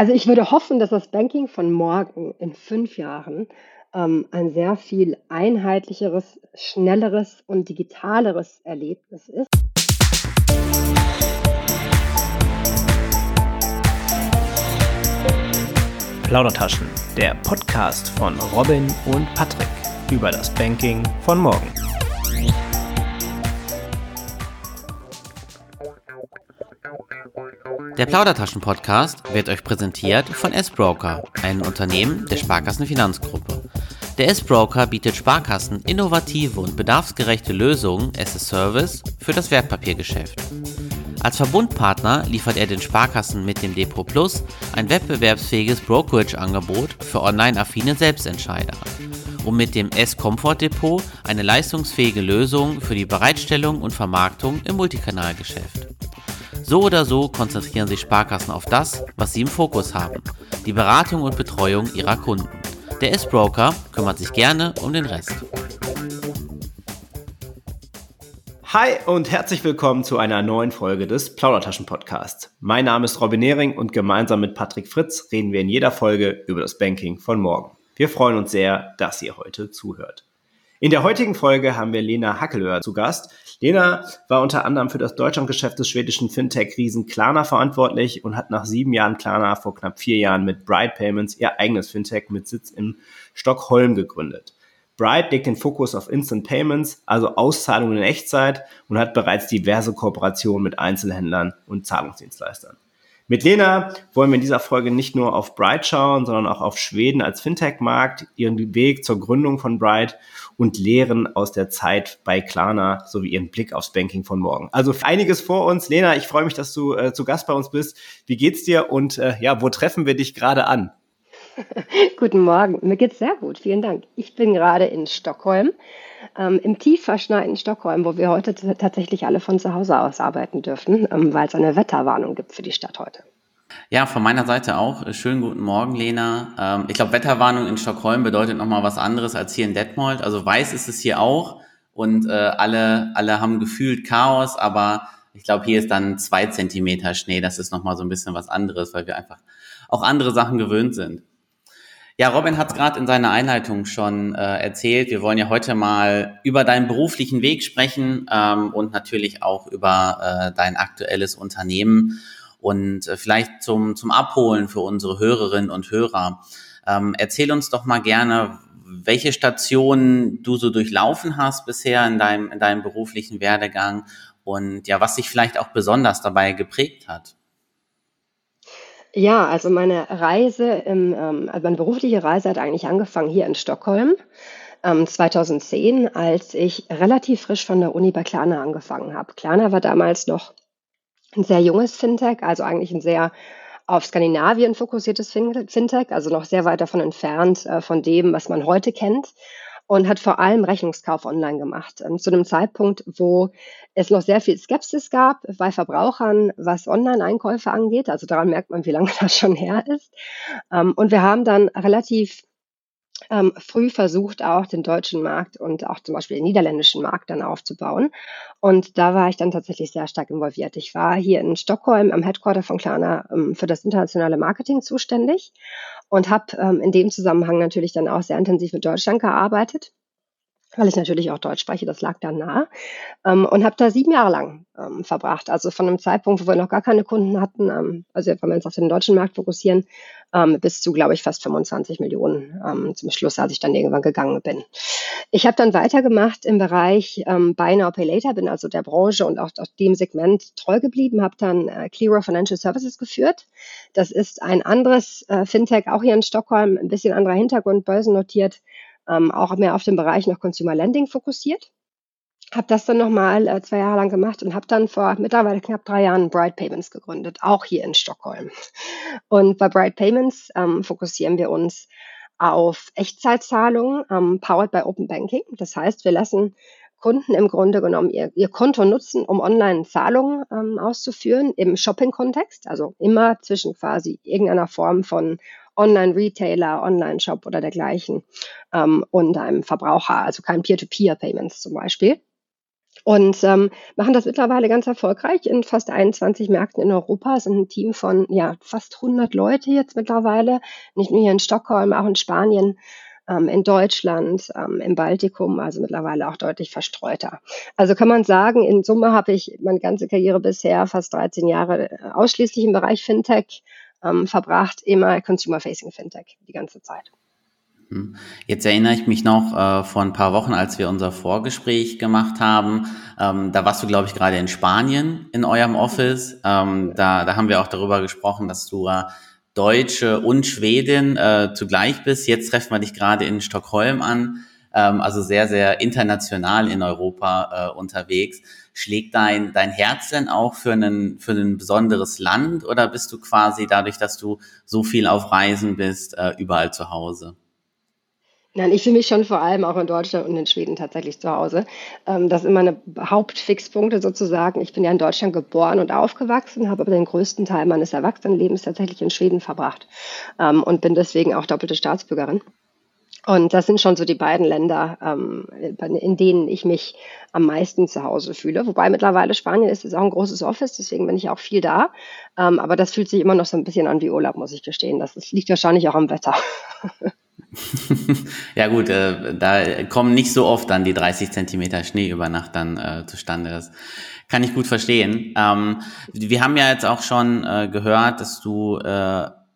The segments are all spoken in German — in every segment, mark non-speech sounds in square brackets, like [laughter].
Also ich würde hoffen, dass das Banking von morgen in fünf Jahren ähm, ein sehr viel einheitlicheres, schnelleres und digitaleres Erlebnis ist. Plaudertaschen, der Podcast von Robin und Patrick über das Banking von morgen. Der Plaudertaschen-Podcast wird euch präsentiert von S-Broker, einem Unternehmen der Sparkassenfinanzgruppe. Der S-Broker bietet Sparkassen innovative und bedarfsgerechte Lösungen as a Service für das Wertpapiergeschäft. Als Verbundpartner liefert er den Sparkassen mit dem Depot Plus ein wettbewerbsfähiges Brokerage-Angebot für online-affine Selbstentscheider und mit dem S-Comfort Depot eine leistungsfähige Lösung für die Bereitstellung und Vermarktung im Multikanalgeschäft. So oder so konzentrieren sich Sparkassen auf das, was sie im Fokus haben, die Beratung und Betreuung ihrer Kunden. Der S-Broker kümmert sich gerne um den Rest. Hi und herzlich willkommen zu einer neuen Folge des Plaudertaschen Podcasts. Mein Name ist Robin Nehring und gemeinsam mit Patrick Fritz reden wir in jeder Folge über das Banking von morgen. Wir freuen uns sehr, dass ihr heute zuhört. In der heutigen Folge haben wir Lena Hackelöhr zu Gast. Lena war unter anderem für das Deutschlandgeschäft des schwedischen Fintech-Riesen Klarna verantwortlich und hat nach sieben Jahren Klarna vor knapp vier Jahren mit Bright Payments ihr eigenes Fintech mit Sitz in Stockholm gegründet. Bright legt den Fokus auf Instant Payments, also Auszahlungen in Echtzeit und hat bereits diverse Kooperationen mit Einzelhändlern und Zahlungsdienstleistern. Mit Lena wollen wir in dieser Folge nicht nur auf Bright schauen, sondern auch auf Schweden als Fintech-Markt, ihren Weg zur Gründung von Bright und Lehren aus der Zeit bei Klarna sowie ihren Blick aufs Banking von morgen. Also einiges vor uns. Lena, ich freue mich, dass du äh, zu Gast bei uns bist. Wie geht's dir und äh, ja, wo treffen wir dich gerade an? [laughs] Guten Morgen. Mir geht's sehr gut. Vielen Dank. Ich bin gerade in Stockholm ähm, im tief verschneiten Stockholm, wo wir heute tatsächlich alle von zu Hause aus arbeiten dürfen, ähm, weil es eine Wetterwarnung gibt für die Stadt heute. Ja, von meiner Seite auch. Schönen guten Morgen, Lena. Ähm, ich glaube, Wetterwarnung in Stockholm bedeutet nochmal was anderes als hier in Detmold. Also weiß ist es hier auch und äh, alle, alle haben gefühlt Chaos, aber ich glaube, hier ist dann zwei Zentimeter Schnee. Das ist nochmal so ein bisschen was anderes, weil wir einfach auch andere Sachen gewöhnt sind. Ja, Robin hat es gerade in seiner Einleitung schon äh, erzählt. Wir wollen ja heute mal über deinen beruflichen Weg sprechen ähm, und natürlich auch über äh, dein aktuelles Unternehmen und äh, vielleicht zum, zum Abholen für unsere Hörerinnen und Hörer. Ähm, erzähl uns doch mal gerne, welche Stationen du so durchlaufen hast bisher in deinem, in deinem beruflichen Werdegang und ja, was dich vielleicht auch besonders dabei geprägt hat. Ja, also meine Reise, im, ähm, also meine berufliche Reise hat eigentlich angefangen hier in Stockholm ähm, 2010, als ich relativ frisch von der Uni bei Klarna angefangen habe. Klarna war damals noch ein sehr junges Fintech, also eigentlich ein sehr auf Skandinavien fokussiertes Fintech, also noch sehr weit davon entfernt äh, von dem, was man heute kennt und hat vor allem Rechnungskauf online gemacht. Ähm, zu einem Zeitpunkt, wo es noch sehr viel Skepsis gab bei Verbrauchern, was Online-Einkäufe angeht. Also daran merkt man, wie lange [laughs] das schon her ist. Ähm, und wir haben dann relativ ähm, früh versucht, auch den deutschen Markt und auch zum Beispiel den niederländischen Markt dann aufzubauen. Und da war ich dann tatsächlich sehr stark involviert. Ich war hier in Stockholm am Headquarter von Klarna ähm, für das internationale Marketing zuständig und habe ähm, in dem Zusammenhang natürlich dann auch sehr intensiv mit Deutschland gearbeitet weil ich natürlich auch Deutsch spreche, das lag da nah. Ähm, und habe da sieben Jahre lang ähm, verbracht. Also von einem Zeitpunkt, wo wir noch gar keine Kunden hatten, ähm, also wenn wir uns auf den deutschen Markt fokussieren, ähm, bis zu, glaube ich, fast 25 Millionen ähm, zum Schluss, als ich dann irgendwann gegangen bin. Ich habe dann weitergemacht im Bereich ähm, Buy Now Pay Later, bin also der Branche und auch, auch dem Segment treu geblieben, habe dann äh, Clearer Financial Services geführt. Das ist ein anderes äh, Fintech, auch hier in Stockholm, ein bisschen anderer Hintergrund, börsennotiert ähm, auch mehr auf den Bereich noch Consumer Lending fokussiert. Habe das dann nochmal äh, zwei Jahre lang gemacht und habe dann vor mittlerweile knapp drei Jahren Bright Payments gegründet, auch hier in Stockholm. Und bei Bright Payments ähm, fokussieren wir uns auf Echtzeitzahlungen, ähm, powered by Open Banking. Das heißt, wir lassen Kunden im Grunde genommen ihr, ihr Konto nutzen, um Online-Zahlungen ähm, auszuführen im Shopping-Kontext, also immer zwischen quasi irgendeiner Form von Online-Retailer, Online-Shop oder dergleichen ähm, und einem Verbraucher, also kein Peer-to-Peer-Payments zum Beispiel. und ähm, machen das mittlerweile ganz erfolgreich in fast 21 Märkten in Europa. Es sind ein Team von ja, fast 100 Leute jetzt mittlerweile, nicht nur hier in Stockholm, auch in Spanien, ähm, in Deutschland, ähm, im Baltikum, also mittlerweile auch deutlich verstreuter. Also kann man sagen, in Summe habe ich meine ganze Karriere bisher, fast 13 Jahre, äh, ausschließlich im Bereich Fintech ähm, verbracht, immer Consumer-Facing Fintech die ganze Zeit. Hm. Jetzt erinnere ich mich noch äh, vor ein paar Wochen, als wir unser Vorgespräch gemacht haben. Ähm, da warst du, glaube ich, gerade in Spanien in eurem Office. Ähm, da, da haben wir auch darüber gesprochen, dass du äh, Deutsche und Schwedin äh, zugleich bist. Jetzt treffen wir dich gerade in Stockholm an. Ähm, also sehr, sehr international in Europa äh, unterwegs. Schlägt dein, dein Herz denn auch für, einen, für ein besonderes Land oder bist du quasi dadurch, dass du so viel auf Reisen bist, äh, überall zu Hause? Nein, ich fühle mich schon vor allem auch in Deutschland und in Schweden tatsächlich zu Hause. Ähm, das sind meine Hauptfixpunkte sozusagen. Ich bin ja in Deutschland geboren und aufgewachsen, habe aber den größten Teil meines Erwachsenenlebens tatsächlich in Schweden verbracht ähm, und bin deswegen auch doppelte Staatsbürgerin. Und das sind schon so die beiden Länder, ähm, in denen ich mich am meisten zu Hause fühle. Wobei mittlerweile Spanien ist, ist auch ein großes Office, deswegen bin ich auch viel da. aber das fühlt sich immer noch so ein bisschen an wie Urlaub, muss ich gestehen. Das liegt wahrscheinlich auch am Wetter. [laughs] ja gut, äh, da kommen nicht so oft dann die 30 Zentimeter Schnee über Nacht dann äh, zustande. Das kann ich gut verstehen. Ähm, wir haben ja jetzt auch schon äh, gehört, dass du,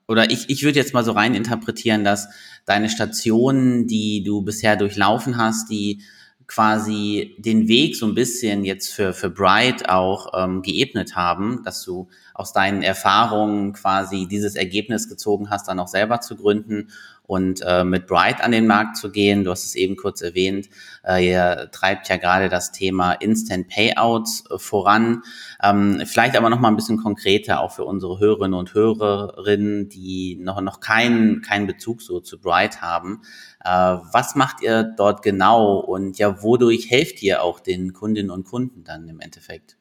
oder ich, ich würde jetzt mal so rein interpretieren, dass deine Stationen, die du bisher durchlaufen hast, die quasi den Weg so ein bisschen jetzt für, für Bright auch ähm, geebnet haben, dass du aus deinen Erfahrungen quasi dieses Ergebnis gezogen hast, dann auch selber zu gründen und äh, mit Bright an den Markt zu gehen. Du hast es eben kurz erwähnt. Äh, ihr treibt ja gerade das Thema Instant Payouts äh, voran. Ähm, vielleicht aber noch mal ein bisschen konkreter auch für unsere Hörerinnen und Hörerinnen, die noch noch keinen keinen Bezug so zu Bright haben. Äh, was macht ihr dort genau und ja, wodurch helft ihr auch den Kundinnen und Kunden dann im Endeffekt?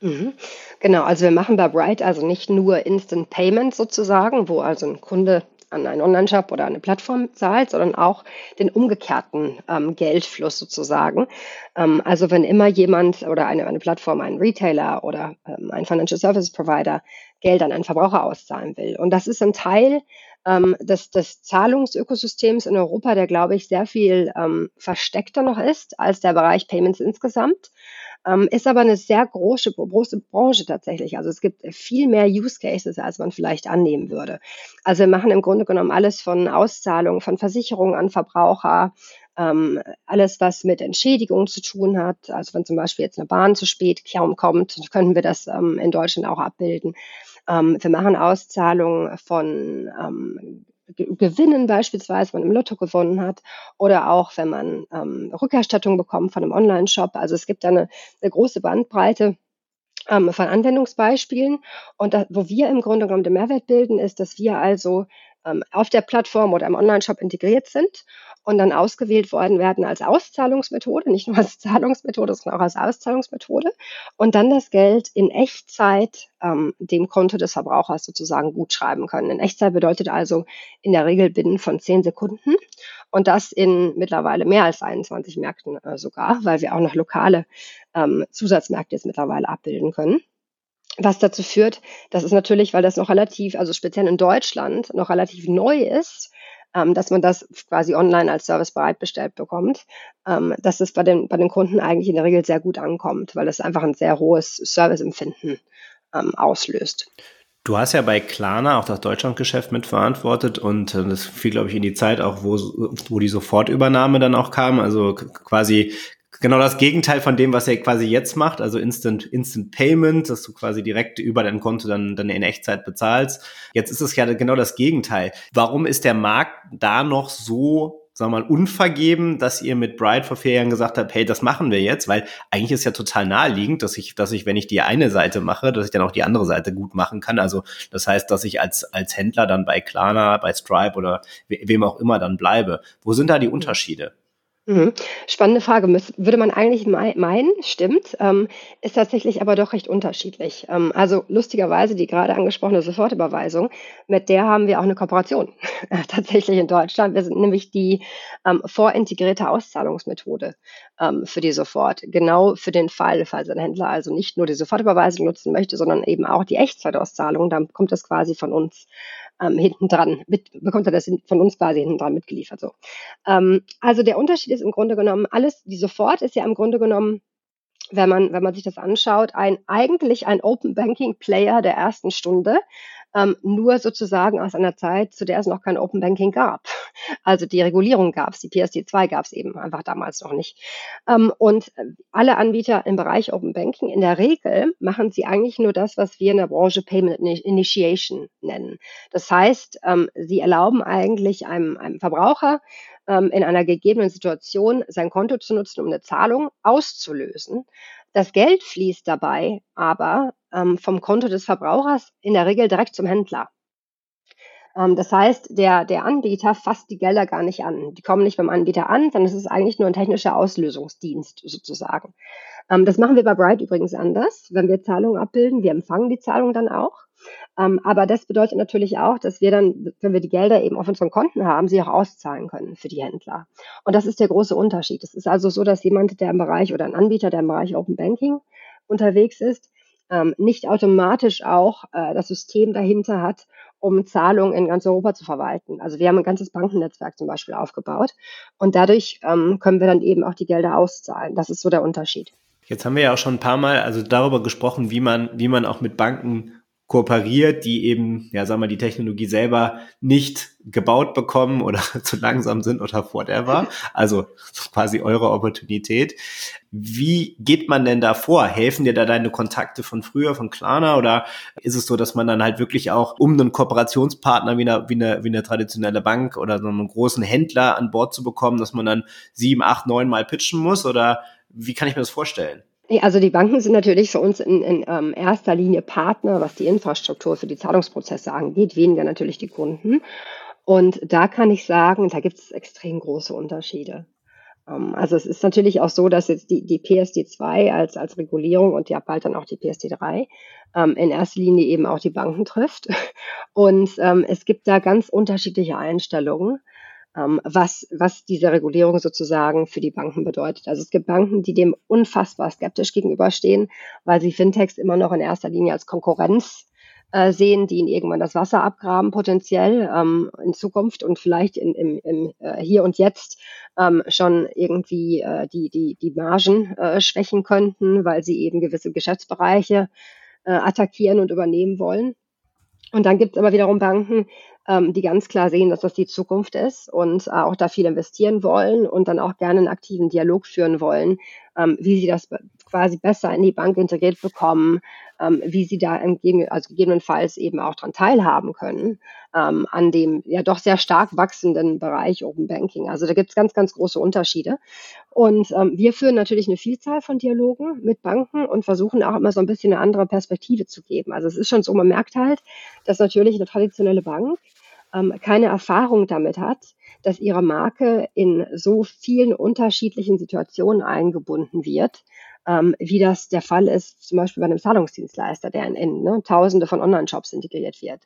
Mhm. Genau, also wir machen bei Bright also nicht nur Instant Payment sozusagen, wo also ein Kunde an einen Online-Shop oder eine Plattform zahlt, sondern auch den umgekehrten ähm, Geldfluss sozusagen. Ähm, also wenn immer jemand oder eine, eine Plattform, ein Retailer oder ähm, ein Financial Service Provider Geld an einen Verbraucher auszahlen will. Und das ist ein Teil ähm, des, des Zahlungsökosystems in Europa, der, glaube ich, sehr viel ähm, versteckter noch ist als der Bereich Payments insgesamt. Ähm, ist aber eine sehr große, große Branche tatsächlich. Also es gibt viel mehr Use Cases, als man vielleicht annehmen würde. Also wir machen im Grunde genommen alles von Auszahlungen, von Versicherungen an Verbraucher, ähm, alles, was mit Entschädigung zu tun hat. Also wenn zum Beispiel jetzt eine Bahn zu spät kaum kommt, können wir das ähm, in Deutschland auch abbilden. Ähm, wir machen Auszahlungen von ähm, Gewinnen beispielsweise, wenn man im Lotto gewonnen hat, oder auch wenn man ähm, Rückerstattung bekommt von einem Online-Shop. Also es gibt da eine, eine große Bandbreite ähm, von Anwendungsbeispielen. Und da, wo wir im Grunde genommen den Mehrwert bilden, ist, dass wir also auf der Plattform oder im Online-Shop integriert sind und dann ausgewählt worden werden als Auszahlungsmethode, nicht nur als [laughs] Zahlungsmethode, sondern auch als Auszahlungsmethode und dann das Geld in Echtzeit ähm, dem Konto des Verbrauchers sozusagen gut schreiben können. In Echtzeit bedeutet also in der Regel binnen von zehn Sekunden und das in mittlerweile mehr als 21 Märkten äh, sogar, weil wir auch noch lokale ähm, Zusatzmärkte jetzt mittlerweile abbilden können. Was dazu führt, das ist natürlich, weil das noch relativ, also speziell in Deutschland, noch relativ neu ist, ähm, dass man das quasi online als Service bereitbestellt bekommt, ähm, dass es bei den, bei den Kunden eigentlich in der Regel sehr gut ankommt, weil es einfach ein sehr hohes Serviceempfinden ähm, auslöst. Du hast ja bei Klarna auch das Deutschlandgeschäft mitverantwortet und äh, das fiel, glaube ich, in die Zeit auch, wo, wo die Sofortübernahme dann auch kam. Also quasi genau das Gegenteil von dem, was er quasi jetzt macht, also Instant, Instant Payment, dass du quasi direkt über dein Konto dann, dann in Echtzeit bezahlst. Jetzt ist es ja genau das Gegenteil. Warum ist der Markt da noch so sagen wir mal, unvergeben, dass ihr mit Bright vor vier Jahren gesagt habt, hey, das machen wir jetzt, weil eigentlich ist ja total naheliegend, dass ich, dass ich, wenn ich die eine Seite mache, dass ich dann auch die andere Seite gut machen kann. Also das heißt, dass ich als, als Händler dann bei Klarna, bei Stripe oder wem auch immer dann bleibe. Wo sind da die Unterschiede? Mhm. Spannende Frage. würde man eigentlich meinen, stimmt, ähm, ist tatsächlich aber doch recht unterschiedlich. Ähm, also lustigerweise die gerade angesprochene Sofortüberweisung, mit der haben wir auch eine Kooperation [laughs] tatsächlich in Deutschland. Wir sind nämlich die ähm, vorintegrierte Auszahlungsmethode ähm, für die Sofort. Genau für den Fall, falls ein Händler also nicht nur die Sofortüberweisung nutzen möchte, sondern eben auch die Echtzeitauszahlung, dann kommt das quasi von uns ähm, hinten dran, bekommt er das von uns quasi hinten dran mitgeliefert. So. Ähm, also der Unterschied ist im Grunde genommen, alles, die sofort ist ja im Grunde genommen wenn man, wenn man sich das anschaut, ein, eigentlich ein Open Banking Player der ersten Stunde, ähm, nur sozusagen aus einer Zeit, zu der es noch kein Open Banking gab. Also die Regulierung gab es, die PSD2 gab es eben einfach damals noch nicht. Ähm, und alle Anbieter im Bereich Open Banking, in der Regel machen sie eigentlich nur das, was wir in der Branche Payment Initiation nennen. Das heißt, ähm, sie erlauben eigentlich einem, einem Verbraucher, ähm, in einer gegebenen Situation sein Konto zu nutzen, um eine Zahlung auszulösen. Das Geld fließt dabei aber ähm, vom Konto des Verbrauchers in der Regel direkt zum Händler. Ähm, das heißt, der, der Anbieter fasst die Gelder gar nicht an. Die kommen nicht beim Anbieter an, sondern es ist eigentlich nur ein technischer Auslösungsdienst sozusagen. Ähm, das machen wir bei Bright übrigens anders. Wenn wir Zahlungen abbilden, wir empfangen die Zahlung dann auch. Ähm, aber das bedeutet natürlich auch, dass wir dann, wenn wir die Gelder eben auf unseren Konten haben, sie auch auszahlen können für die Händler. Und das ist der große Unterschied. Es ist also so, dass jemand, der im Bereich oder ein Anbieter, der im Bereich Open Banking unterwegs ist, nicht automatisch auch äh, das System dahinter hat, um Zahlungen in ganz Europa zu verwalten. Also wir haben ein ganzes Bankennetzwerk zum Beispiel aufgebaut und dadurch ähm, können wir dann eben auch die Gelder auszahlen. Das ist so der Unterschied. Jetzt haben wir ja auch schon ein paar Mal also darüber gesprochen, wie man, wie man auch mit Banken kooperiert, die eben, ja, sagen wir, die Technologie selber nicht gebaut bekommen oder [laughs] zu langsam sind oder whatever. Also quasi eure Opportunität. Wie geht man denn da vor? Helfen dir da deine Kontakte von früher, von Klarna? Oder ist es so, dass man dann halt wirklich auch, um einen Kooperationspartner wie eine, wie eine, wie eine traditionelle Bank oder so einen großen Händler an Bord zu bekommen, dass man dann sieben, acht, neun Mal pitchen muss? Oder wie kann ich mir das vorstellen? Also die Banken sind natürlich für uns in, in ähm, erster Linie Partner, was die Infrastruktur für die Zahlungsprozesse angeht, weniger natürlich die Kunden. Und da kann ich sagen, da gibt es extrem große Unterschiede. Ähm, also es ist natürlich auch so, dass jetzt die, die PSD2 als, als Regulierung und ja bald dann auch die PSD3 ähm, in erster Linie eben auch die Banken trifft. [laughs] Und ähm, es gibt da ganz unterschiedliche Einstellungen was, was diese Regulierung sozusagen für die Banken bedeutet. Also es gibt Banken, die dem unfassbar skeptisch gegenüberstehen, weil sie Fintechs immer noch in erster Linie als Konkurrenz äh, sehen, die ihnen irgendwann das Wasser abgraben, potenziell ähm, in Zukunft und vielleicht in, im, im äh, Hier und Jetzt ähm, schon irgendwie äh, die, die, die Margen äh, schwächen könnten, weil sie eben gewisse Geschäftsbereiche äh, attackieren und übernehmen wollen. Und dann gibt es aber wiederum Banken, ähm, die ganz klar sehen, dass das die Zukunft ist und äh, auch da viel investieren wollen und dann auch gerne einen aktiven Dialog führen wollen, ähm, wie sie das quasi besser in die Bank integriert bekommen, ähm, wie sie da entgegen, also gegebenenfalls eben auch daran teilhaben können, ähm, an dem ja doch sehr stark wachsenden Bereich Open Banking. Also da gibt es ganz, ganz große Unterschiede. Und ähm, wir führen natürlich eine Vielzahl von Dialogen mit Banken und versuchen auch immer so ein bisschen eine andere Perspektive zu geben. Also es ist schon so, man merkt halt, dass natürlich eine traditionelle Bank ähm, keine Erfahrung damit hat, dass ihre Marke in so vielen unterschiedlichen Situationen eingebunden wird, ähm, wie das der Fall ist, zum Beispiel bei einem Zahlungsdienstleister, der in, in ne, Tausende von Online-Shops integriert wird.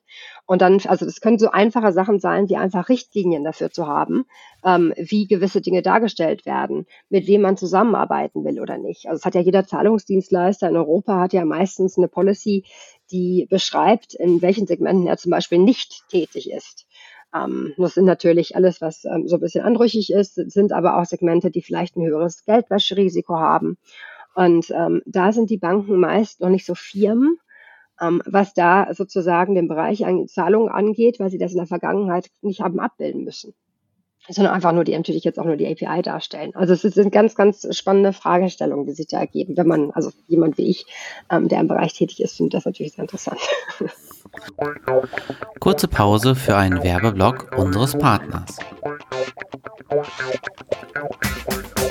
Und dann, also das können so einfache Sachen sein, wie einfach Richtlinien dafür zu haben, ähm, wie gewisse Dinge dargestellt werden, mit wem man zusammenarbeiten will oder nicht. Also es hat ja jeder Zahlungsdienstleister in Europa hat ja meistens eine Policy, die beschreibt, in welchen Segmenten er zum Beispiel nicht tätig ist. Ähm, das sind natürlich alles, was ähm, so ein bisschen anrüchig ist, sind aber auch Segmente, die vielleicht ein höheres Geldwäscherisiko haben. Und ähm, da sind die Banken meist noch nicht so firm, ähm, was da sozusagen den Bereich an Zahlungen angeht, weil sie das in der Vergangenheit nicht haben abbilden müssen sondern einfach nur die natürlich jetzt auch nur die API darstellen. Also es sind ganz, ganz spannende Fragestellungen, die sich da ergeben. Wenn man, also jemand wie ich, ähm, der im Bereich tätig ist, findet das natürlich sehr interessant. [laughs] Kurze Pause für einen Werbeblock unseres Partners.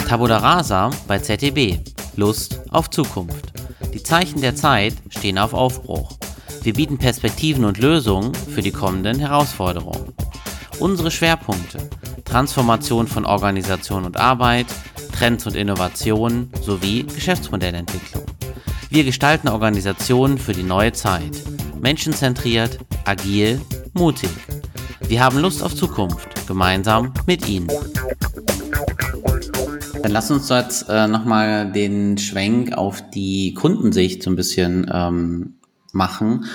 Tabula Rasa bei ZDB. Lust auf Zukunft. Die Zeichen der Zeit stehen auf Aufbruch. Wir bieten Perspektiven und Lösungen für die kommenden Herausforderungen. Unsere Schwerpunkte Transformation von Organisation und Arbeit, Trends und Innovationen sowie Geschäftsmodellentwicklung. Wir gestalten Organisationen für die neue Zeit. Menschenzentriert, agil, mutig. Wir haben Lust auf Zukunft, gemeinsam mit Ihnen. Dann lass uns jetzt äh, nochmal den Schwenk auf die Kundensicht so ein bisschen ähm, machen.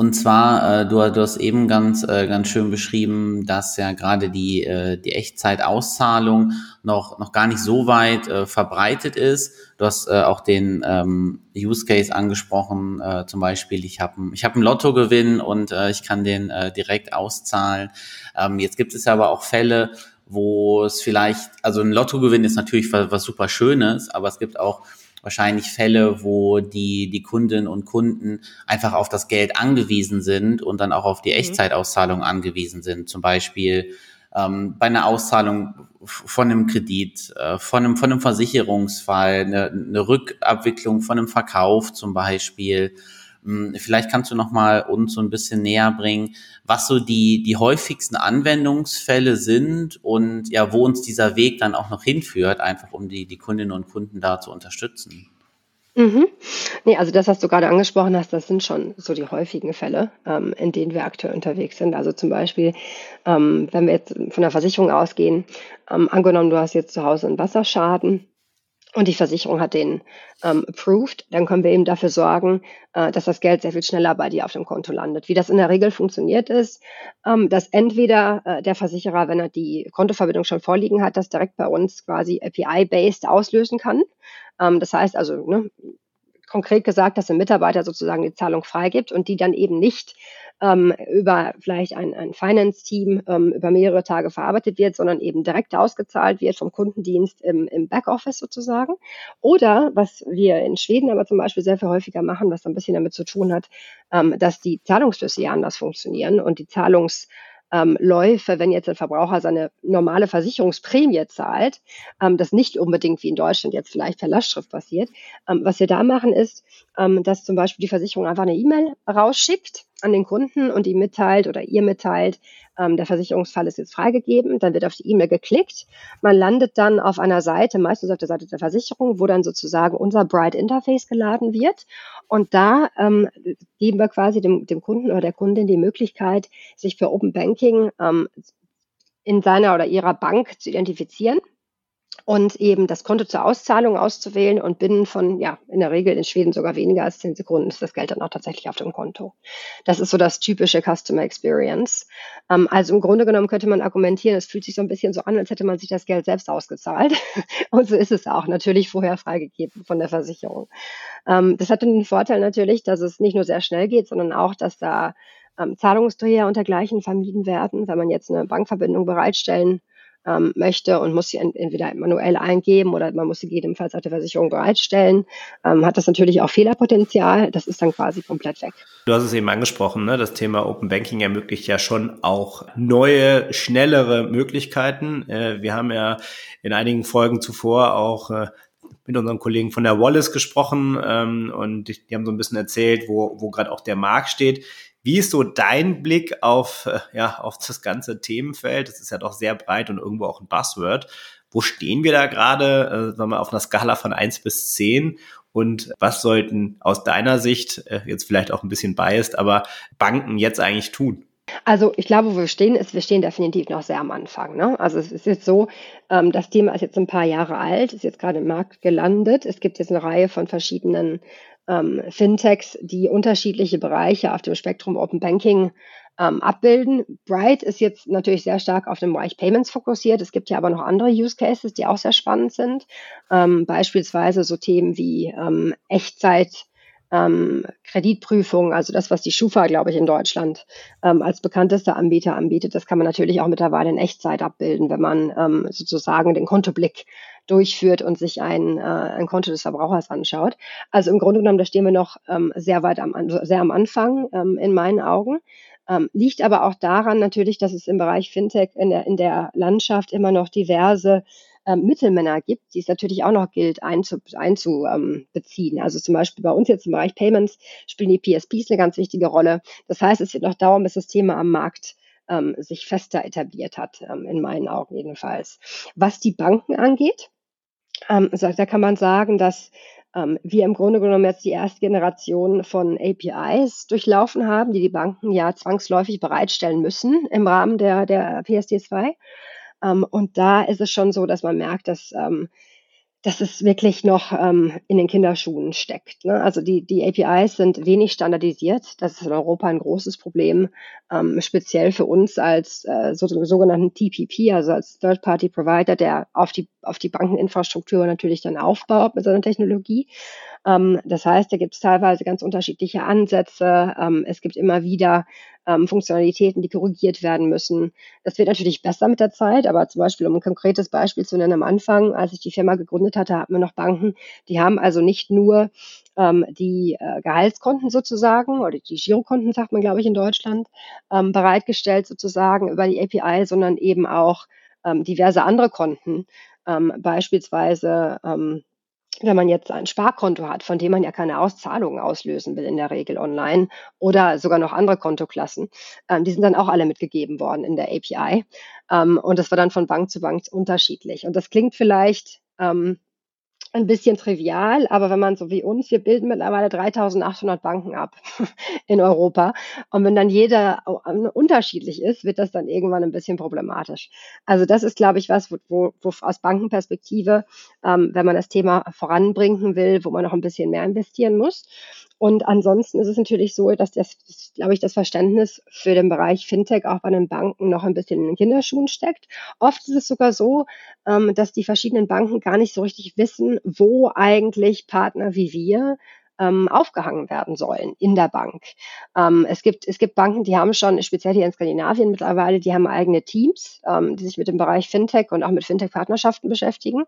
Und zwar, äh, du, du hast eben ganz, äh, ganz schön beschrieben, dass ja gerade die, äh, die Echtzeitauszahlung noch, noch gar nicht so weit äh, verbreitet ist. Du hast äh, auch den ähm, Use Case angesprochen, äh, zum Beispiel, ich habe ich hab einen Lottogewinn und äh, ich kann den äh, direkt auszahlen. Ähm, jetzt gibt es aber auch Fälle, wo es vielleicht, also ein Lottogewinn ist natürlich was, was super Schönes, aber es gibt auch wahrscheinlich Fälle, wo die, die Kundinnen und Kunden einfach auf das Geld angewiesen sind und dann auch auf die mhm. Echtzeitauszahlung angewiesen sind. Zum Beispiel ähm, bei einer Auszahlung von einem Kredit, äh, von, einem, von einem Versicherungsfall, eine, eine Rückabwicklung von einem Verkauf zum Beispiel. Hm, vielleicht kannst du noch mal uns so ein bisschen näher bringen, was so die, die häufigsten Anwendungsfälle sind und ja, wo uns dieser Weg dann auch noch hinführt, einfach um die, die Kundinnen und Kunden da zu unterstützen. Mhm. Nee, also das, was du gerade angesprochen hast, das sind schon so die häufigen Fälle, ähm, in denen wir aktuell unterwegs sind. Also zum Beispiel, ähm, wenn wir jetzt von der Versicherung ausgehen, ähm, angenommen, du hast jetzt zu Hause einen Wasserschaden und die Versicherung hat den ähm, approved, dann können wir eben dafür sorgen, äh, dass das Geld sehr viel schneller bei dir auf dem Konto landet. Wie das in der Regel funktioniert ist, ähm, dass entweder äh, der Versicherer, wenn er die Kontoverbindung schon vorliegen hat, das direkt bei uns quasi API-based auslösen kann. Ähm, das heißt also, ne, konkret gesagt, dass der Mitarbeiter sozusagen die Zahlung freigibt und die dann eben nicht ähm, über vielleicht ein, ein Finance-Team ähm, über mehrere Tage verarbeitet wird, sondern eben direkt ausgezahlt wird vom Kundendienst im, im Backoffice sozusagen. Oder was wir in Schweden aber zum Beispiel sehr viel häufiger machen, was ein bisschen damit zu tun hat, ähm, dass die Zahlungsflüsse ja anders funktionieren und die Zahlungs ähm, Läufe, wenn jetzt ein Verbraucher seine normale Versicherungsprämie zahlt, ähm, das nicht unbedingt wie in Deutschland jetzt vielleicht per Lastschrift passiert. Ähm, was wir da machen ist, ähm, dass zum Beispiel die Versicherung einfach eine E-Mail rausschickt an den Kunden und ihm mitteilt oder ihr mitteilt, ähm, der Versicherungsfall ist jetzt freigegeben, dann wird auf die E-Mail geklickt, man landet dann auf einer Seite, meistens auf der Seite der Versicherung, wo dann sozusagen unser Bright Interface geladen wird und da ähm, geben wir quasi dem, dem Kunden oder der Kundin die Möglichkeit, sich für Open Banking ähm, in seiner oder ihrer Bank zu identifizieren und eben das Konto zur Auszahlung auszuwählen und binnen von, ja, in der Regel in Schweden sogar weniger als zehn Sekunden ist das Geld dann auch tatsächlich auf dem Konto. Das ist so das typische Customer Experience. Ähm, also im Grunde genommen könnte man argumentieren, es fühlt sich so ein bisschen so an, als hätte man sich das Geld selbst ausgezahlt. [laughs] und so ist es auch, natürlich vorher freigegeben von der Versicherung. Ähm, das hat den Vorteil natürlich, dass es nicht nur sehr schnell geht, sondern auch, dass da ähm, Zahlungsdreher und dergleichen vermieden werden, wenn man jetzt eine Bankverbindung bereitstellen ähm, möchte und muss sie entweder manuell eingeben oder man muss sie gegebenenfalls auf der Versicherung bereitstellen, ähm, hat das natürlich auch Fehlerpotenzial. Das ist dann quasi komplett weg. Du hast es eben angesprochen, ne? das Thema Open Banking ermöglicht ja schon auch neue, schnellere Möglichkeiten. Äh, wir haben ja in einigen Folgen zuvor auch äh, mit unseren Kollegen von der Wallace gesprochen ähm, und die, die haben so ein bisschen erzählt, wo, wo gerade auch der Markt steht. Wie ist so dein Blick auf, äh, ja, auf das ganze Themenfeld? Das ist ja doch sehr breit und irgendwo auch ein Buzzword. Wo stehen wir da gerade, äh, sagen wir, auf einer Skala von eins bis zehn? Und was sollten aus deiner Sicht, äh, jetzt vielleicht auch ein bisschen biased, aber Banken jetzt eigentlich tun? Also ich glaube, wo wir stehen, ist, wir stehen definitiv noch sehr am Anfang. Ne? Also es ist jetzt so, ähm, das Thema ist jetzt ein paar Jahre alt, ist jetzt gerade im Markt gelandet. Es gibt jetzt eine Reihe von verschiedenen ähm, Fintechs, die unterschiedliche Bereiche auf dem Spektrum Open Banking ähm, abbilden. Bright ist jetzt natürlich sehr stark auf den Bereich Payments fokussiert. Es gibt ja aber noch andere Use Cases, die auch sehr spannend sind. Ähm, beispielsweise so Themen wie ähm, Echtzeit. Ähm, Kreditprüfung, also das, was die Schufa, glaube ich, in Deutschland ähm, als bekanntester Anbieter anbietet, das kann man natürlich auch mittlerweile in Echtzeit abbilden, wenn man ähm, sozusagen den Kontoblick durchführt und sich ein, äh, ein Konto des Verbrauchers anschaut. Also im Grunde genommen, da stehen wir noch ähm, sehr weit am, sehr am Anfang ähm, in meinen Augen. Ähm, liegt aber auch daran natürlich, dass es im Bereich Fintech in der, in der Landschaft immer noch diverse ähm, Mittelmänner gibt, die es natürlich auch noch gilt einzubeziehen. Einzu, ähm, also zum Beispiel bei uns jetzt im Bereich Payments spielen die PSPs eine ganz wichtige Rolle. Das heißt, es wird noch dauern, bis das Thema am Markt ähm, sich fester etabliert hat, ähm, in meinen Augen jedenfalls. Was die Banken angeht, ähm, da kann man sagen, dass ähm, wir im Grunde genommen jetzt die erste Generation von APIs durchlaufen haben, die die Banken ja zwangsläufig bereitstellen müssen im Rahmen der, der PSD2. Ähm, und da ist es schon so, dass man merkt, dass ähm, dass es wirklich noch ähm, in den Kinderschuhen steckt. Ne? Also die, die APIs sind wenig standardisiert. Das ist in Europa ein großes Problem, ähm, speziell für uns als äh, so, sogenannten TPP, also als Third-Party-Provider, der auf die, auf die Bankeninfrastruktur natürlich dann aufbaut mit seiner Technologie. Ähm, das heißt, da gibt es teilweise ganz unterschiedliche Ansätze. Ähm, es gibt immer wieder ähm, Funktionalitäten, die korrigiert werden müssen. Das wird natürlich besser mit der Zeit, aber zum Beispiel, um ein konkretes Beispiel zu nennen, am Anfang, als ich die Firma gegründet hatte, hatten wir noch Banken, die haben also nicht nur ähm, die äh, Gehaltskonten sozusagen oder die Girokonten, sagt man, glaube ich, in Deutschland, ähm, bereitgestellt sozusagen über die API, sondern eben auch ähm, diverse andere Konten, ähm, beispielsweise ähm, wenn man jetzt ein Sparkonto hat, von dem man ja keine Auszahlungen auslösen will in der Regel online oder sogar noch andere Kontoklassen, ähm, die sind dann auch alle mitgegeben worden in der API. Ähm, und das war dann von Bank zu Bank unterschiedlich. Und das klingt vielleicht ähm, ein bisschen trivial, aber wenn man so wie uns, wir bilden mittlerweile 3800 Banken ab [laughs] in Europa. Und wenn dann jeder unterschiedlich ist, wird das dann irgendwann ein bisschen problematisch. Also das ist, glaube ich, was, wo, wo, wo aus Bankenperspektive, ähm, wenn man das Thema voranbringen will, wo man noch ein bisschen mehr investieren muss. Und ansonsten ist es natürlich so, dass das, glaube ich, das Verständnis für den Bereich Fintech auch bei den Banken noch ein bisschen in den Kinderschuhen steckt. Oft ist es sogar so, ähm, dass die verschiedenen Banken gar nicht so richtig wissen, wo eigentlich Partner wie wir ähm, aufgehangen werden sollen in der Bank. Ähm, es, gibt, es gibt Banken, die haben schon, speziell hier in Skandinavien mittlerweile, die haben eigene Teams, ähm, die sich mit dem Bereich Fintech und auch mit Fintech-Partnerschaften beschäftigen.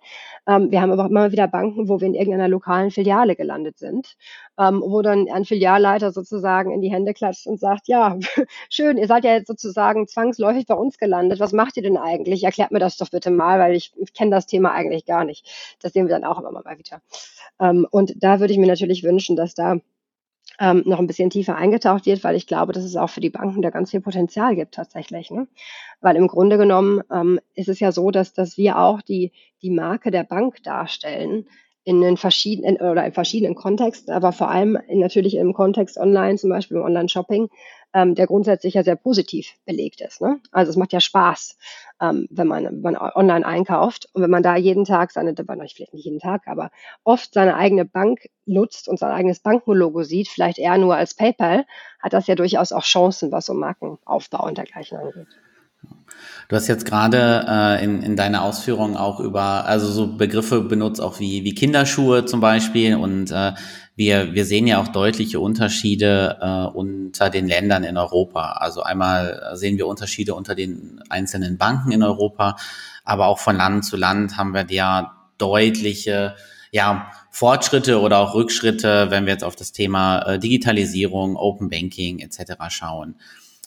Ähm, wir haben aber auch immer wieder Banken, wo wir in irgendeiner lokalen Filiale gelandet sind, ähm, wo dann ein Filialleiter sozusagen in die Hände klatscht und sagt, ja, [laughs] schön, ihr seid ja jetzt sozusagen zwangsläufig bei uns gelandet. Was macht ihr denn eigentlich? Erklärt mir das doch bitte mal, weil ich, ich kenne das Thema eigentlich gar nicht. Das sehen wir dann auch immer mal wieder. Ähm, und da würde ich mir natürlich wünschen, dass da ähm, noch ein bisschen tiefer eingetaucht wird, weil ich glaube, dass es auch für die Banken da ganz viel Potenzial gibt tatsächlich. Ne? Weil im Grunde genommen ähm, ist es ja so, dass, dass wir auch die, die Marke der Bank darstellen in den verschiedenen oder in verschiedenen Kontexten, aber vor allem in, natürlich im Kontext online, zum Beispiel im Online-Shopping, ähm, der grundsätzlich ja sehr positiv belegt ist. Ne? Also es macht ja Spaß, ähm, wenn, man, wenn man online einkauft und wenn man da jeden Tag seine, vielleicht nicht jeden Tag, aber oft seine eigene Bank nutzt und sein eigenes Bankenlogo sieht, vielleicht eher nur als PayPal, hat das ja durchaus auch Chancen, was so Markenaufbau und dergleichen angeht. Du hast jetzt gerade äh, in, in deiner Ausführung auch über, also so Begriffe benutzt, auch wie, wie Kinderschuhe zum Beispiel. Und äh, wir, wir sehen ja auch deutliche Unterschiede äh, unter den Ländern in Europa. Also einmal sehen wir Unterschiede unter den einzelnen Banken in Europa, aber auch von Land zu Land haben wir ja deutliche ja, Fortschritte oder auch Rückschritte, wenn wir jetzt auf das Thema äh, Digitalisierung, Open Banking etc. schauen.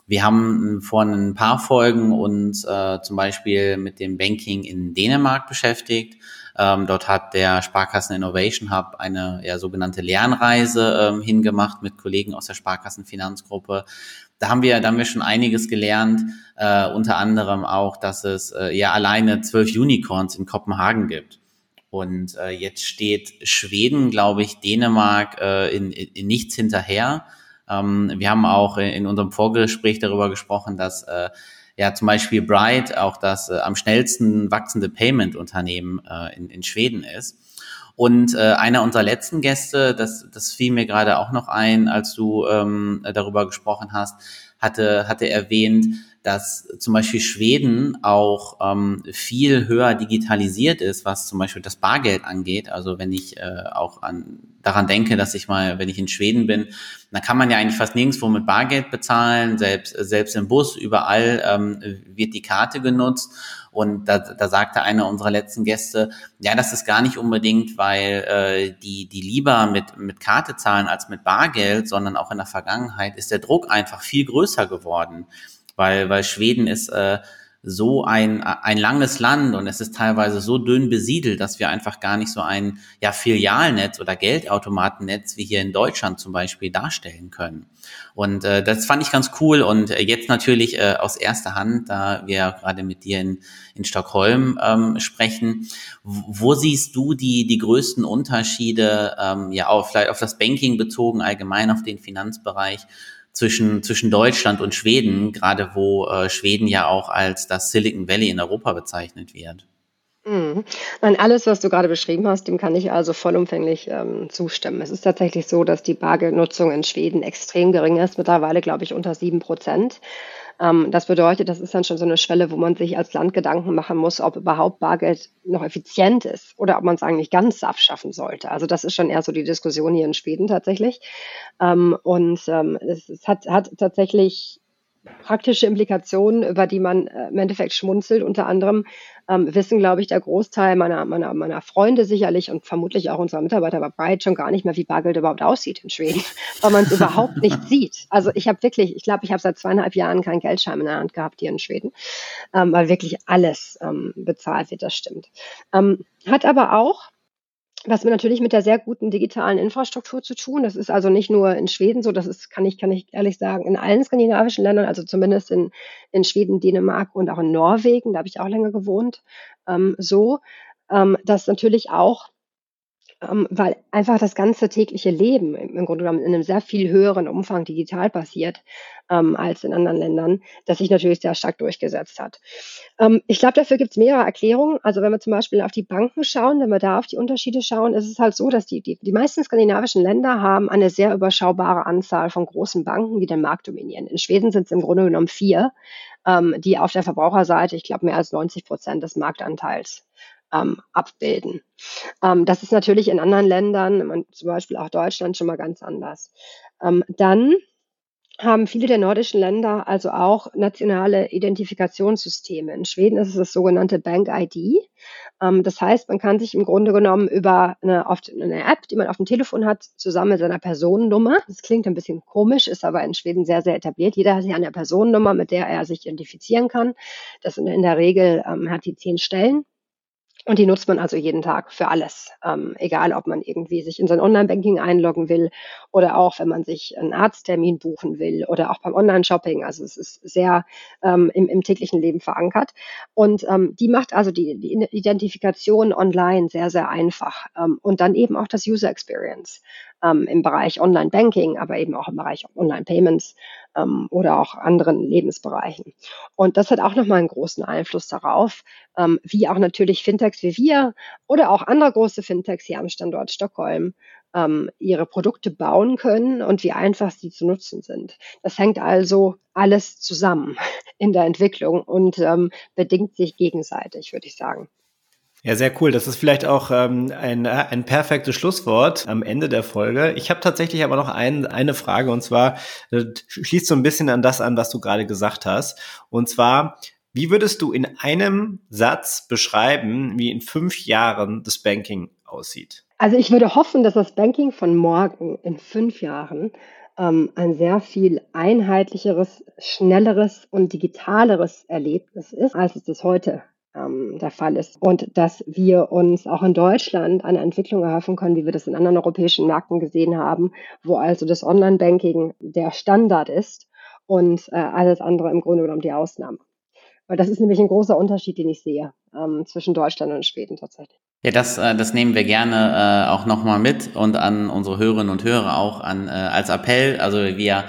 Wir haben vor ein paar Folgen uns äh, zum Beispiel mit dem Banking in Dänemark beschäftigt. Ähm, dort hat der Sparkassen Innovation Hub eine ja, sogenannte Lernreise ähm, hingemacht mit Kollegen aus der Sparkassen Finanzgruppe. Da haben wir, da haben wir schon einiges gelernt, äh, unter anderem auch, dass es äh, ja alleine zwölf Unicorns in Kopenhagen gibt. Und äh, jetzt steht Schweden, glaube ich, Dänemark äh, in, in nichts hinterher. Ähm, wir haben auch in unserem Vorgespräch darüber gesprochen, dass äh, ja zum Beispiel Bright auch das äh, am schnellsten wachsende Payment-Unternehmen äh, in, in Schweden ist. Und äh, einer unserer letzten Gäste, das, das fiel mir gerade auch noch ein, als du ähm, darüber gesprochen hast, hatte, hatte erwähnt, dass zum Beispiel Schweden auch ähm, viel höher digitalisiert ist, was zum Beispiel das Bargeld angeht. Also wenn ich äh, auch an, daran denke, dass ich mal, wenn ich in Schweden bin, dann kann man ja eigentlich fast nirgendwo mit Bargeld bezahlen, selbst, selbst im Bus, überall ähm, wird die Karte genutzt. Und da, da sagte einer unserer letzten Gäste, ja, das ist gar nicht unbedingt, weil äh, die, die lieber mit, mit Karte zahlen als mit Bargeld, sondern auch in der Vergangenheit ist der Druck einfach viel größer geworden weil, weil Schweden ist äh, so ein, ein langes Land und es ist teilweise so dünn besiedelt, dass wir einfach gar nicht so ein ja, Filialnetz oder Geldautomatennetz wie hier in Deutschland zum Beispiel darstellen können. Und äh, das fand ich ganz cool und äh, jetzt natürlich äh, aus erster Hand, da wir gerade mit dir in, in Stockholm ähm, sprechen, wo siehst du die, die größten Unterschiede, ähm, ja, auch vielleicht auf das Banking bezogen, allgemein auf den Finanzbereich zwischen, zwischen Deutschland und Schweden, gerade wo äh, Schweden ja auch als das Silicon Valley in Europa bezeichnet wird. Mhm. Nein, alles, was du gerade beschrieben hast, dem kann ich also vollumfänglich ähm, zustimmen. Es ist tatsächlich so, dass die Bargeldnutzung in Schweden extrem gering ist, mittlerweile glaube ich unter sieben Prozent. Ähm, das bedeutet, das ist dann schon so eine Schwelle, wo man sich als Land Gedanken machen muss, ob überhaupt Bargeld noch effizient ist oder ob man es eigentlich ganz abschaffen sollte. Also das ist schon eher so die Diskussion hier in Schweden tatsächlich. Ähm, und ähm, es, es hat, hat tatsächlich praktische Implikationen, über die man äh, im Endeffekt schmunzelt. Unter anderem ähm, wissen, glaube ich, der Großteil meiner, meiner, meiner Freunde sicherlich und vermutlich auch unserer Mitarbeiter bei Bright schon gar nicht mehr, wie Bargeld überhaupt aussieht in Schweden, [laughs] weil man es überhaupt nicht [laughs] sieht. Also ich habe wirklich, ich glaube, ich habe seit zweieinhalb Jahren keinen Geldschein in der Hand gehabt hier in Schweden, ähm, weil wirklich alles ähm, bezahlt wird, das stimmt. Ähm, hat aber auch was mir natürlich mit der sehr guten digitalen Infrastruktur zu tun. Das ist also nicht nur in Schweden so, das ist, kann ich, kann ich ehrlich sagen, in allen skandinavischen Ländern, also zumindest in, in Schweden, Dänemark und auch in Norwegen, da habe ich auch länger gewohnt, ähm, so, ähm, dass natürlich auch weil einfach das ganze tägliche Leben im Grunde genommen in einem sehr viel höheren Umfang digital passiert ähm, als in anderen Ländern, das sich natürlich sehr stark durchgesetzt hat. Ähm, ich glaube, dafür gibt es mehrere Erklärungen. Also wenn wir zum Beispiel auf die Banken schauen, wenn wir da auf die Unterschiede schauen, ist es halt so, dass die, die, die meisten skandinavischen Länder haben eine sehr überschaubare Anzahl von großen Banken, die den Markt dominieren. In Schweden sind es im Grunde genommen vier, ähm, die auf der Verbraucherseite, ich glaube, mehr als 90 Prozent des Marktanteils ähm, abbilden. Ähm, das ist natürlich in anderen Ländern, zum Beispiel auch Deutschland, schon mal ganz anders. Ähm, dann haben viele der nordischen Länder also auch nationale Identifikationssysteme. In Schweden ist es das sogenannte Bank ID. Ähm, das heißt, man kann sich im Grunde genommen über eine, eine, App, die man auf dem Telefon hat, zusammen mit seiner Personennummer, das klingt ein bisschen komisch, ist aber in Schweden sehr, sehr etabliert. Jeder hat sich eine Personennummer, mit der er sich identifizieren kann. Das in der Regel ähm, hat die zehn Stellen. Und die nutzt man also jeden Tag für alles. Ähm, egal, ob man irgendwie sich in sein Online-Banking einloggen will oder auch, wenn man sich einen Arzttermin buchen will oder auch beim Online-Shopping. Also es ist sehr ähm, im, im, täglichen Leben verankert. Und ähm, die macht also die, die, Identifikation online sehr, sehr einfach. Ähm, und dann eben auch das User Experience ähm, im Bereich Online-Banking, aber eben auch im Bereich Online-Payments ähm, oder auch anderen Lebensbereichen. Und das hat auch nochmal einen großen Einfluss darauf, ähm, wie auch natürlich Fintechs wie wir oder auch andere große Fintechs hier am Standort Stockholm ähm, ihre Produkte bauen können und wie einfach sie zu nutzen sind. Das hängt also alles zusammen [laughs] in der Entwicklung und ähm, bedingt sich gegenseitig, würde ich sagen. Ja, sehr cool. Das ist vielleicht auch ähm, ein, ein perfektes Schlusswort am Ende der Folge. Ich habe tatsächlich aber noch ein, eine Frage und zwar äh, schließt so ein bisschen an das an, was du gerade gesagt hast. Und zwar, wie würdest du in einem Satz beschreiben, wie in fünf Jahren das Banking aussieht? Also ich würde hoffen, dass das Banking von morgen in fünf Jahren ähm, ein sehr viel einheitlicheres, schnelleres und digitaleres Erlebnis ist, als es das heute ähm, der Fall ist. Und dass wir uns auch in Deutschland eine Entwicklung erhoffen können, wie wir das in anderen europäischen Märkten gesehen haben, wo also das Online-Banking der Standard ist und äh, alles andere im Grunde genommen die Ausnahme. Weil das ist nämlich ein großer Unterschied, den ich sehe ähm, zwischen Deutschland und Schweden tatsächlich. Ja, das, äh, das nehmen wir gerne äh, auch nochmal mit und an unsere Hörerinnen und Hörer auch an äh, als Appell. Also wir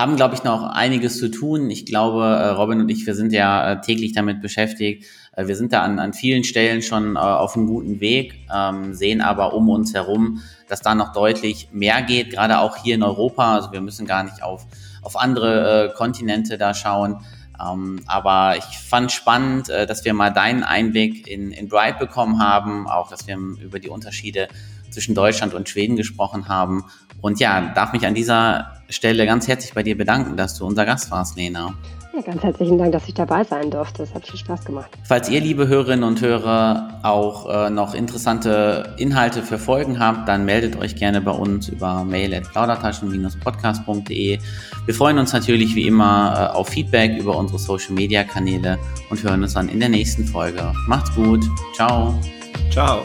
haben, glaube ich, noch einiges zu tun. Ich glaube, äh, Robin und ich, wir sind ja äh, täglich damit beschäftigt. Äh, wir sind da an, an vielen Stellen schon auf einem guten Weg, ähm, sehen aber um uns herum, dass da noch deutlich mehr geht, gerade auch hier in Europa. Also wir müssen gar nicht auf, auf andere Kontinente da schauen. Ähm, aber ich fand spannend, dass wir mal deinen Einblick in, in Bright bekommen haben, auch dass wir über die Unterschiede zwischen Deutschland und Schweden gesprochen haben. Und ja, darf mich an dieser Stelle ganz herzlich bei dir bedanken, dass du unser Gast warst, Lena. Ja, ganz herzlichen Dank, dass ich dabei sein durfte. Das hat viel Spaß gemacht. Falls ihr, liebe Hörerinnen und Hörer, auch äh, noch interessante Inhalte für Folgen habt, dann meldet euch gerne bei uns über mail at plaudertaschen-podcast.de. Wir freuen uns natürlich wie immer äh, auf Feedback über unsere Social-Media-Kanäle und hören uns dann in der nächsten Folge. Macht's gut. Ciao. Ciao.